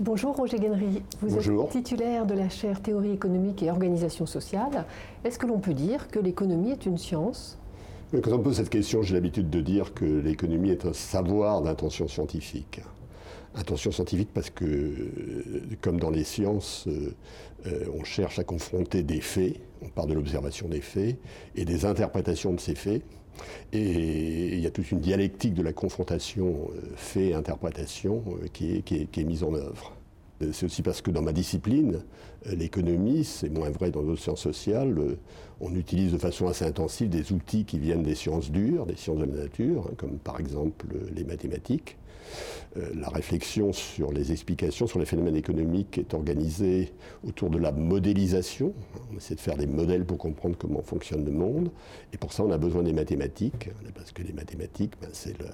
Bonjour Roger Guenry, vous êtes titulaire de la chaire théorie économique et organisation sociale. Est-ce que l'on peut dire que l'économie est une science? Quand on pose cette question, j'ai l'habitude de dire que l'économie est un savoir d'intention scientifique. Intention scientifique parce que, comme dans les sciences, euh, euh, on cherche à confronter des faits, on part de l'observation des faits, et des interprétations de ces faits. Et il y a toute une dialectique de la confrontation euh, fait-interprétation qui, qui, est mise en œuvre. C'est aussi parce que dans ma discipline, l'économie, c'est moins vrai dans d'autres sciences sociales, on utilise de façon assez intensive des outils qui viennent des sciences dures, des sciences de la nature, hein, comme par exemple les mathématiques. Euh, la réflexion sur les explications sur les phénomènes économiques est organisée autour de la modélisation. On essaie de faire des modèles pour comprendre comment fonctionne le monde. Et pour ça, on a besoin des mathématiques, parce que les mathématiques, ben, c'est le,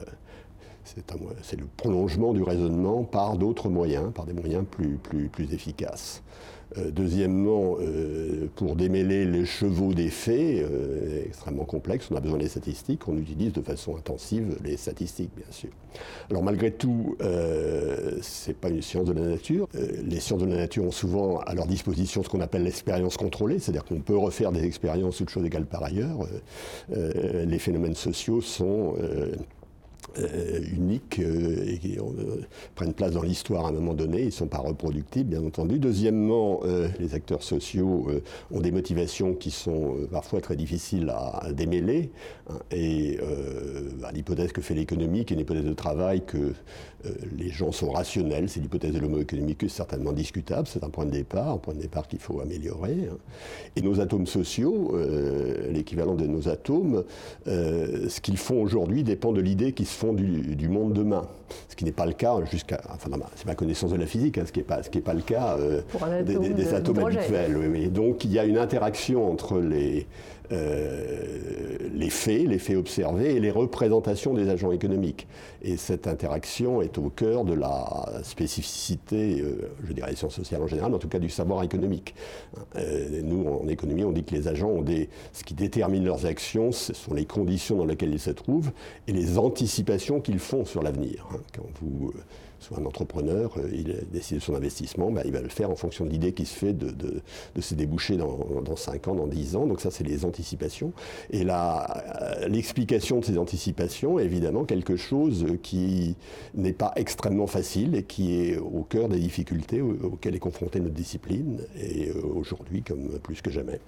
c'est le prolongement du raisonnement par d'autres moyens, par des moyens plus, plus, efficaces. Euh, deuxièmement, euh, pour démêler les chevaux des faits, euh, extrêmement complexes, on a besoin des statistiques, on utilise de façon intensive les statistiques, bien sûr. Alors malgré tout, ce n'est pas une science de la nature. les sciences de la nature ont souvent à leur disposition ce qu'on appelle l'expérience contrôlée, c'est-à-dire qu'on peut refaire des expériences toutes choses égales par ailleurs. les phénomènes sociaux sont euh, uniques euh, et qui euh, prennent place dans l'histoire à un moment donné. Ils ne sont pas reproductibles, bien entendu. Deuxièmement, les acteurs sociaux ont des motivations qui sont parfois très difficiles à, démêler. Hein, et l'hypothèse que fait l'économie, qui est une hypothèse de travail, que les gens sont rationnels, c'est l'hypothèse de l'homo economicus certainement discutable. C'est un point de départ, un point de départ qu'il faut améliorer. Hein. Et nos atomes sociaux, l'équivalent de nos atomes, ce qu'ils font aujourd'hui dépend de l'idée qui se fond du, monde demain. Ce qui n'est pas le cas jusqu'à. Enfin, c'est ma connaissance de la physique, hein, ce qui n'est pas, pas le cas euh, des, atomes habituels. Donc, il y a une interaction entre les, euh, les faits, les faits observés et les représentations des agents économiques. Et cette interaction est au cœur de la spécificité, euh, je dirais, des sciences sociales en général, en tout cas du savoir économique. nous, en économie, on dit que les agents ont des. Ce qui détermine leurs actions, ce sont les conditions dans lesquelles ils se trouvent et les anticipations qu'ils font sur l'avenir. Hein. Quand vous, euh, soit un entrepreneur, euh, il décide de son investissement, bah, il va le faire en fonction de l'idée qui se fait de, ses débouchés dans, dans, 5 ans, dans 10 ans. Donc ça, c'est les anticipations. Et euh, l'explication de ces anticipations est évidemment quelque chose qui n'est pas extrêmement facile et qui est au cœur des difficultés auxquelles est confrontée notre discipline, et aujourd'hui comme plus que jamais.